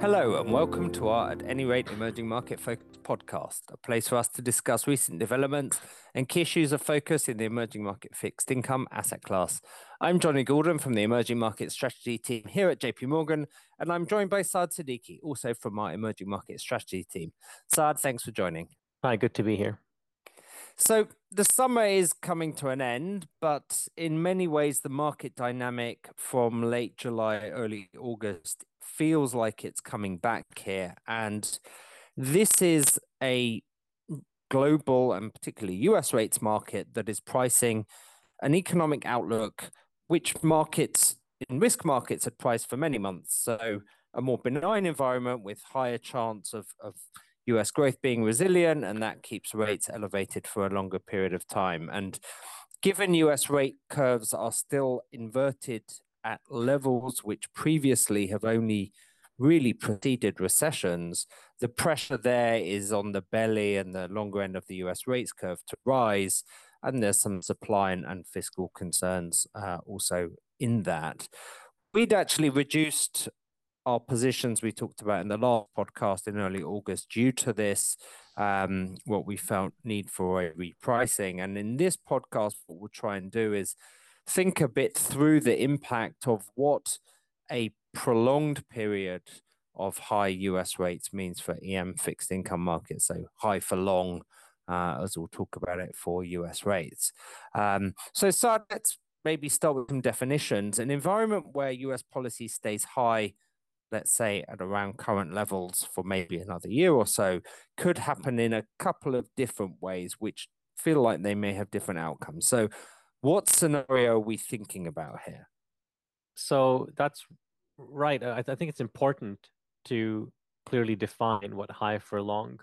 Hello, and welcome to our At Any Rate Emerging Market Focus podcast, a place for us to discuss recent developments and key issues of focus in the emerging market fixed income asset class. I'm Jonny Goulden from the Emerging Market Strategy team here at JP Morgan, and I'm joined by Saad Siddiqui, also from our Emerging Market Strategy team. Saad, thanks for joining. Hi, good to be here. So the summer is coming to an end, but in many ways, the market dynamic from late July, early August feels like it's coming back here. And this is a global and particularly US rates market that is pricing an economic outlook which markets in risk markets had priced for many months. So a more benign environment with higher chance of, of US growth being resilient, and that keeps rates elevated for a longer period of time. And given US rate curves are still inverted at levels which previously have only really preceded recessions, the pressure there is on the belly and the longer end of the US rates curve to rise. And there's some supply and, and fiscal concerns uh, also in that. We'd actually reduced our positions we talked about in the last podcast in early August due to this, um, what we felt need for a repricing. And in this podcast, what we'll try and do is think a bit through the impact of what a prolonged period of high US rates means for EM fixed income markets. So high for long, uh, as we'll talk about it for US rates. Um, so, so let's maybe start with some definitions. An environment where US policy stays high, let's say at around current levels for maybe another year or so, could happen in a couple of different ways, which feel like they may have different outcomes. So, what scenario are we thinking about here? So that's right. I, I think it's important to clearly define what high for long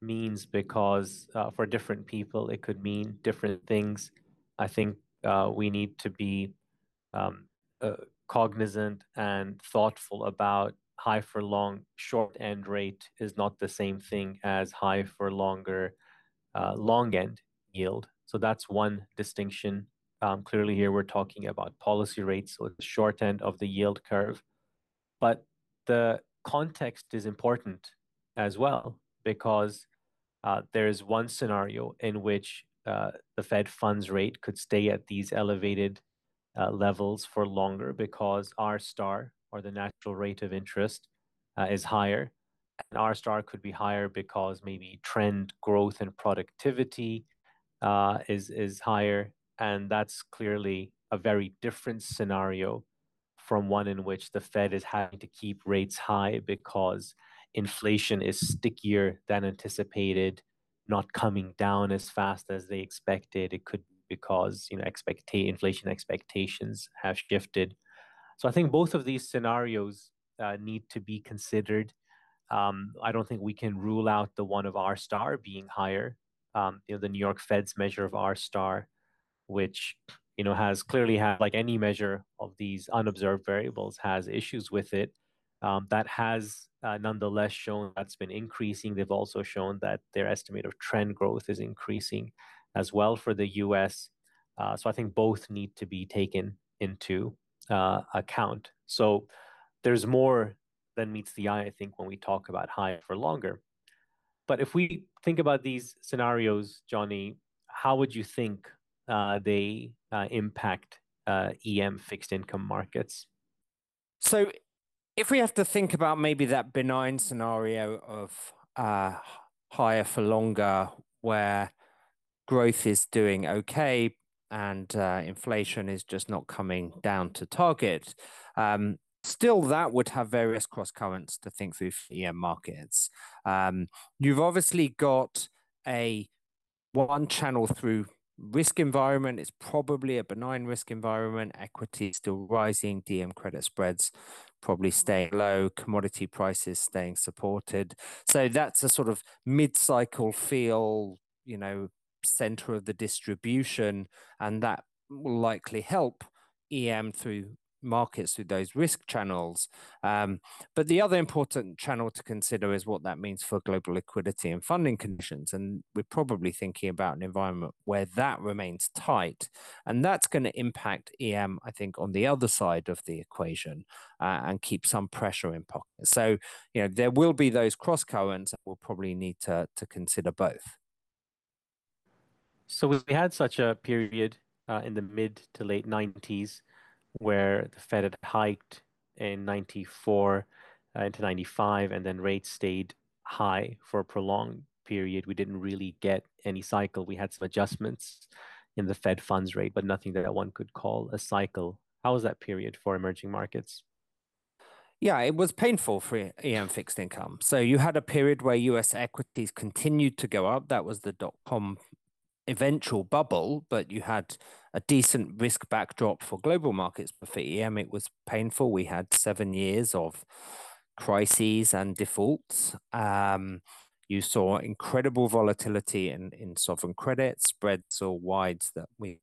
means because uh, for different people it could mean different things. I think uh, we need to be um, uh, cognizant and thoughtful about high for long short end rate is not the same thing as high for longer uh, long end yield. So that's one distinction. Um, clearly, here we're talking about policy rates, so the short end of the yield curve. But the context is important as well because uh, there is one scenario in which uh, the Fed funds rate could stay at these elevated uh, levels for longer because R star or the natural rate of interest uh, is higher. And R star could be higher because maybe trend growth and productivity uh, is, is higher. And that's clearly a very different scenario from one in which the Fed is having to keep rates high because inflation is stickier than anticipated, not coming down as fast as they expected. It could be because you know expect inflation expectations have shifted. So I think both of these scenarios uh, need to be considered. Um, I don't think we can rule out the one of R star being higher. Um, you know, the New York Fed's measure of R star, which you know, has clearly had, like any measure of these unobserved variables, has issues with it. Um, that has uh, nonetheless shown that's been increasing. They've also shown that their estimate of trend growth is increasing as well for the US. Uh, so I think both need to be taken into uh, account. So there's more than meets the eye, I think, when we talk about high for longer. But if we think about these scenarios, Jonny, how would you think uh, they uh, impact uh, EM fixed income markets. So, if we have to think about maybe that benign scenario of uh, higher for longer, where growth is doing okay and uh, inflation is just not coming down to target, um, still that would have various cross currents to think through for EM markets. Um, you've obviously got a one channel through risk environment is probably a benign risk environment. Equity still rising, DM credit spreads probably staying low, commodity prices staying supported. So that's a sort of mid-cycle feel, you know, center of the distribution, and that will likely help EM through markets through those risk channels. Um, but the other important channel to consider is what that means for global liquidity and funding conditions. And we're probably thinking about an environment where that remains tight. And that's going to impact EM, I think, on the other side of the equation uh, and keep some pressure in pockets. So, you know, there will be those cross currents. We'll probably need to, to consider both. So we had such a period uh, in the mid to late 90s where the Fed had hiked in 94 uh, into 95 and then rates stayed high for a prolonged period. We didn't really get any cycle. We had some adjustments in the Fed funds rate, but nothing that one could call a cycle. How was that period for emerging markets? Yeah, it was painful for EM fixed income. So you had a period where US equities continued to go up. That was the dot com eventual bubble, but you had a decent risk backdrop for global markets. But for EM, it was painful. We had seven years of crises and defaults. Um, you saw incredible volatility in, in sovereign credit, spreads or wides that we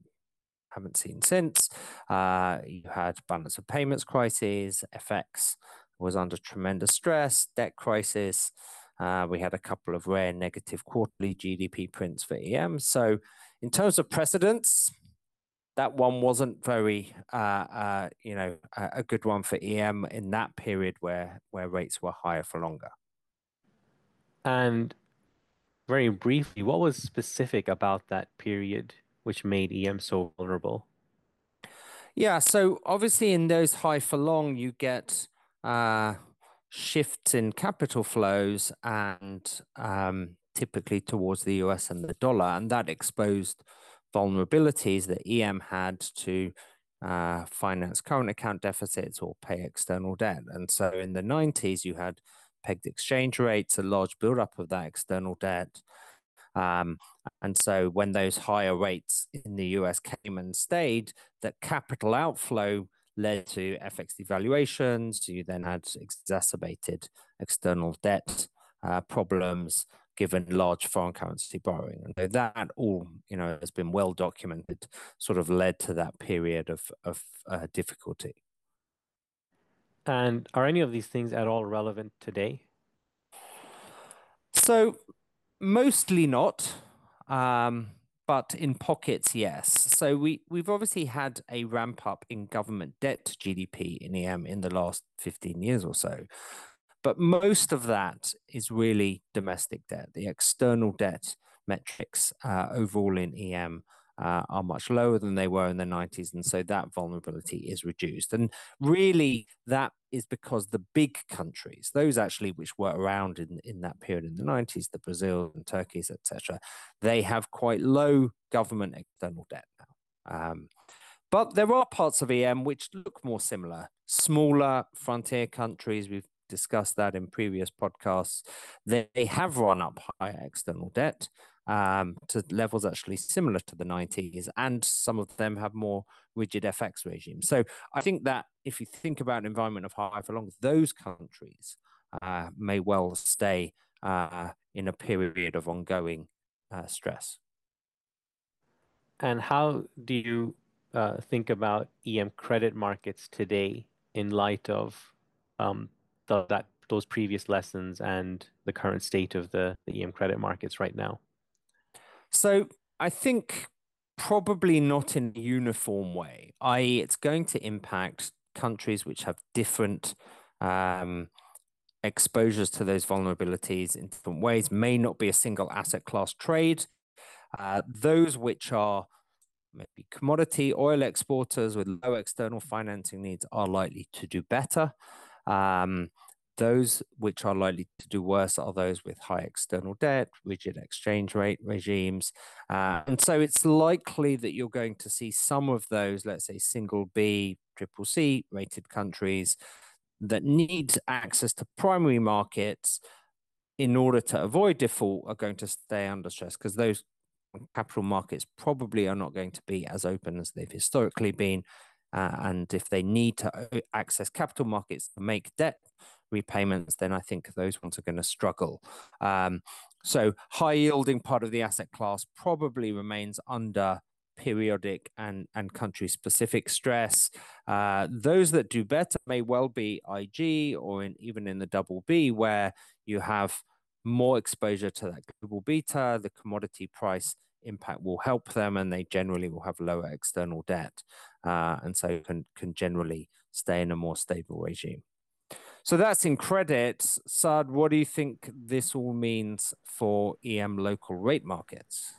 haven't seen since. Uh, you had balance of payments crises, FX was under tremendous stress, debt crisis. Uh, we had a couple of rare negative quarterly GDP prints for EM. So, in terms of precedents, that one wasn't very, uh, uh, you know, a, a, good one for EM in that period where where rates were higher for longer. And very briefly, what was specific about that period which made EM so vulnerable? Yeah, so obviously in those high for long, you get uh, shifts in capital flows and um, typically towards the US and the dollar. And that exposed vulnerabilities that EM had to uh, finance current account deficits or pay external debt. And so in the 90s, you had pegged exchange rates, a large buildup of that external debt. Um, and so when those higher rates in the US came and stayed, that capital outflow led to FX devaluations. You then had exacerbated external debt uh, problems given large foreign currency borrowing. And so that all, you know, has been well documented, sort of led to that period of, of uh, difficulty. And are any of these things at all relevant today? So mostly not. Um, but in pockets, yes. So we we've obviously had a ramp up in government debt to GDP in EM in the last 15 years or so. But most of that is really domestic debt. The external debt metrics uh, overall in EM uh, are much lower than they were in the 90s. And so that vulnerability is reduced. And really, that is because the big countries, those actually which were around in, in that period in the 90s, the Brazil and Turkeys, etc., they have quite low government external debt now. Um, but there are parts of EM which look more similar. Smaller frontier countries, we've discussed that in previous podcasts, they, they have run up higher external debt um, to levels actually similar to the 90s, and some of them have more rigid FX regimes. So I think that if you think about an environment of high for long, those countries uh, may well stay uh, in a period of ongoing uh, stress. And how do you uh, think about EM credit markets today in light of um, the, that those previous lessons and the current state of the, the EM credit markets right now? So I think probably not in a uniform way, i.e., it's going to impact countries which have different um, exposures to those vulnerabilities in different ways, may not be a single asset class trade. Uh, those which are maybe commodity oil exporters with low external financing needs are likely to do better. Um, those which are likely to do worse are those with high external debt, rigid exchange rate regimes. Uh, and so it's likely that you're going to see some of those, let's say, single B, triple C rated countries that need access to primary markets in order to avoid default are going to stay under stress because those capital markets probably are not going to be as open as they've historically been. Uh, and if they need to uh, access capital markets to make debt repayments, then I think those ones are going to struggle. Um, so high yielding part of the asset class probably remains under periodic and, and country specific stress. Uh, those that do better may well be IG or in, even in the double B, where you have more exposure to that global beta, the commodity price impact will help them and they generally will have lower external debt uh, and so can, can generally stay in a more stable regime. So that's in credits. Saad, what do you think this all means for EM local rate markets?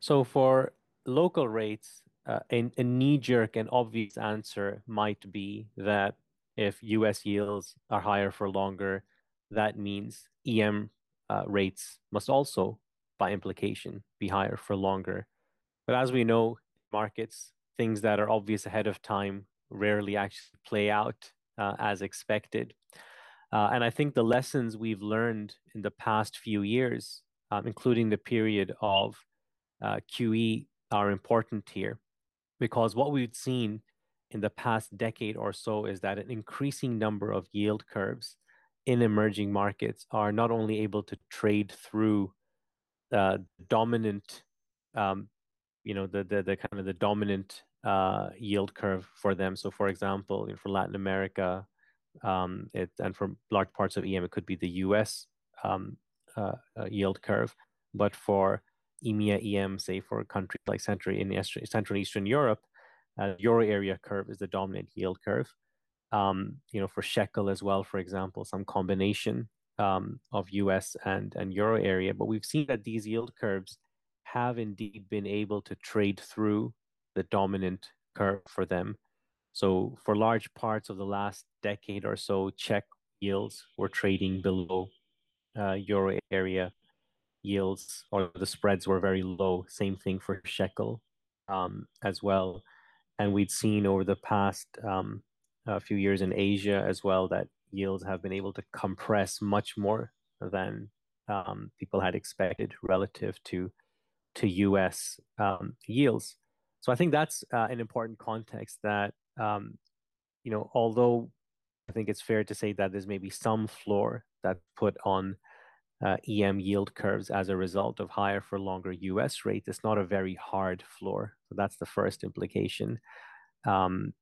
So for local rates, uh, a, a knee-jerk and obvious answer might be that if U.S. yields are higher for longer, that means EM uh, rates must also, by implication, be higher for longer. But as we know, markets, things that are obvious ahead of time rarely actually play out uh, as expected. Uh, and I think the lessons we've learned in the past few years, um, including the period of uh, QE are important here because what we've seen in the past decade or so is that an increasing number of yield curves in emerging markets are not only able to trade through uh, dominant, um, you know, the, the, the kind of the dominant uh, yield curve for them. So, for example, you know, for Latin America, um, it, and for large parts of EM, it could be the US um, uh, uh, yield curve. But for EMEA EM, say for a country like Central in Central and Eastern Europe, uh, euro area curve is the dominant yield curve. Um, you know, for shekel as well, for example, some combination um, of US and, and euro area. But we've seen that these yield curves have indeed been able to trade through the dominant curve for them. So for large parts of the last decade or so, Czech yields were trading below uh, euro area yields or the spreads were very low. Same thing for shekel um, as well. And we'd seen over the past um, a few years in Asia as well that yields have been able to compress much more than um, people had expected relative to to U.S. Um, yields. So I think that's uh, an important context that um, you know, although I think it's fair to say that there's maybe some floor that put on uh, EM yield curves as a result of higher for longer US rates. It's not a very hard floor. So that's the first implication. Um,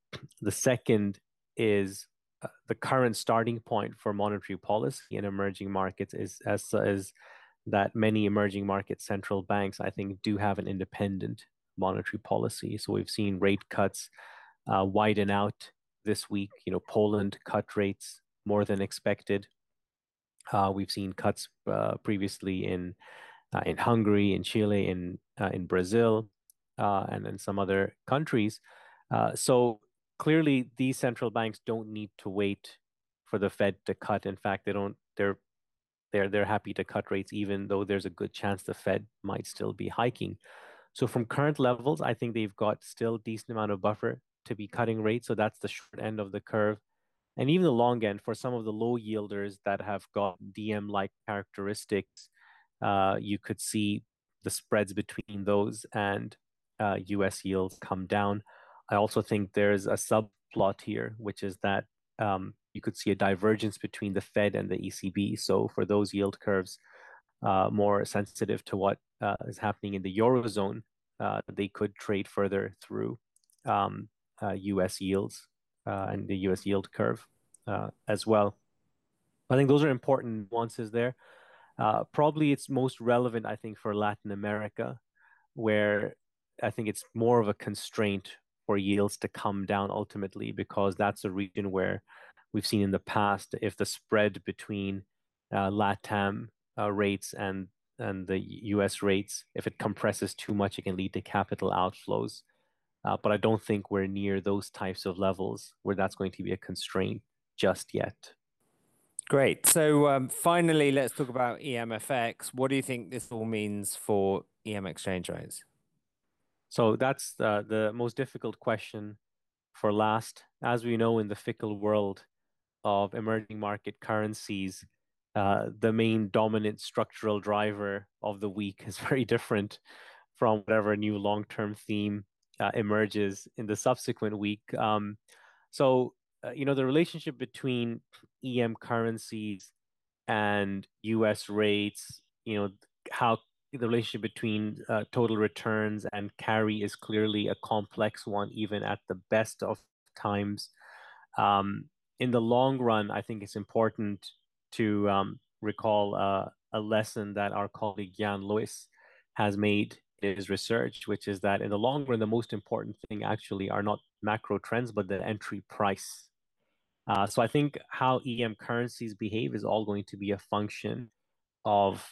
the second is uh, the current starting point for monetary policy in emerging markets is as is that many emerging market central banks, I think, do have an independent monetary policy. So we've seen rate cuts uh, widen out this week. You know, Poland cut rates more than expected. Uh, we've seen cuts uh, previously in uh, in Hungary, in Chile, in uh, in Brazil, uh, and in some other countries. so clearly, these central banks don't need to wait for the Fed to cut. In fact, they don't. They're they're they're happy to cut rates, even though there's a good chance the Fed might still be hiking. So from current levels, I think they've got still decent amount of buffer to be cutting rates. So that's the short end of the curve and even the long end for some of the low yielders that have got DM like characteristics, uh, you could see the spreads between those and uh, US yields come down. I also think there's a subplot here, which is that um, you could see a divergence between the Fed and the ECB. So for those yield curves uh, more sensitive to what uh, is happening in the Eurozone, uh, they could trade further through um, US uh, yields uh, and the US yield curve uh, as well. I think those are important nuances there. Probably it's most relevant, I think, for Latin America, where I think it's more of a constraint for yields to come down ultimately, because that's a region where we've seen in the past if the spread between LATAM uh, rates and and the U.S. rates, if it compresses too much, it can lead to capital outflows. Uh, but I don't think we're near those types of levels where that's going to be a constraint just yet. Great. So um, finally, let's talk about EMFX. What do you think this all means for EM exchange rates? So that's uh, the most difficult question for last. As we know, in the fickle world of emerging market currencies, uh, the main dominant structural driver of the week is very different from whatever new long-term theme uh, emerges in the subsequent week. Um, so, uh, you know, the relationship between EM currencies and US rates, you know, how the relationship between uh, total returns and carry is clearly a complex one, even at the best of times. Um, in the long run, I think it's important to um, recall uh, a lesson that our colleague Jan Loeys has made in his research, which is that in the long run, the most important thing actually are not macro trends, but the entry price. Uh, so I think how EM currencies behave is all going to be a function of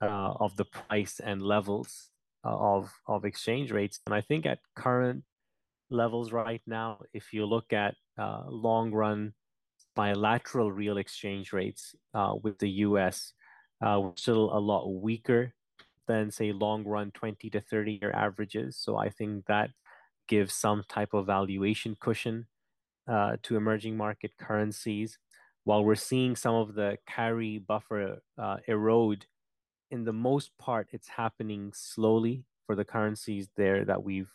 uh, of the price and levels uh, of of exchange rates. And I think at current levels right now, if you look at uh, long run bilateral real exchange rates uh, with the U.S., uh, we're still a lot weaker than say long run 20 to 30 year averages. So I think that gives some type of valuation cushion uh, to emerging market currencies. While we're seeing some of the carry buffer uh, erode in the most part, it's happening slowly for the currencies there that we've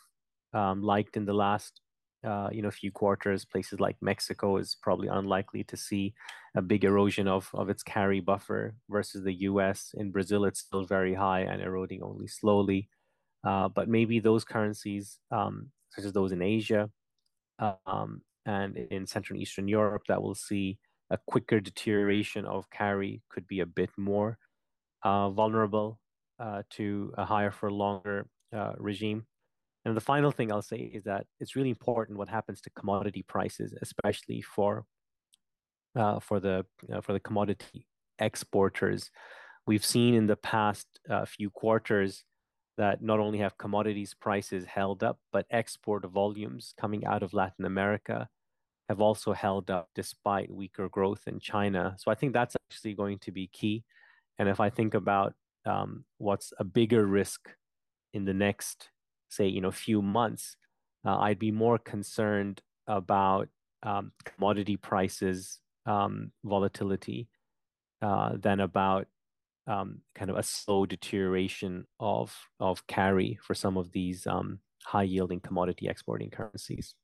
um, liked in the last uh, you know a few quarters. Places like Mexico is probably unlikely to see a big erosion of of its carry buffer versus the U.S. In Brazil, it's still very high and eroding only slowly. Uh, but maybe those currencies, um, such as those in Asia um, and in Central and Eastern Europe, that will see a quicker deterioration of carry, could be a bit more uh, vulnerable uh, to a higher for longer uh, regime. And the final thing I'll say is that it's really important what happens to commodity prices, especially for uh, for the uh, for the commodity exporters. We've seen in the past uh, few quarters that not only have commodities prices held up, but export volumes coming out of Latin America have also held up despite weaker growth in China. So I think that's actually going to be key. And if I think about um, what's a bigger risk in the next, say, you know, few months, uh, I'd be more concerned about um, commodity prices um, volatility uh, than about um, kind of a slow deterioration of of carry for some of these um, high yielding commodity exporting currencies.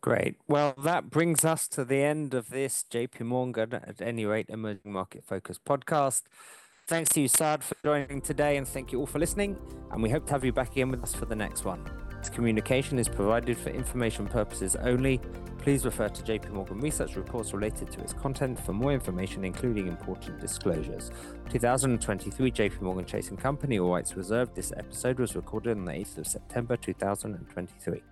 Great. Well, that brings us to the end of this JP Morgan, at any rate, emerging market focused podcast. Thanks to you, Saad, for joining today, and thank you all for listening. And we hope to have you back again with us for the next one. This communication is provided for information purposes only. Please refer to JP Morgan research reports related to its content for more information, including important disclosures. 2023 JP Morgan Chase and Company, all rights reserved. This episode was recorded on the 8th of September 2023.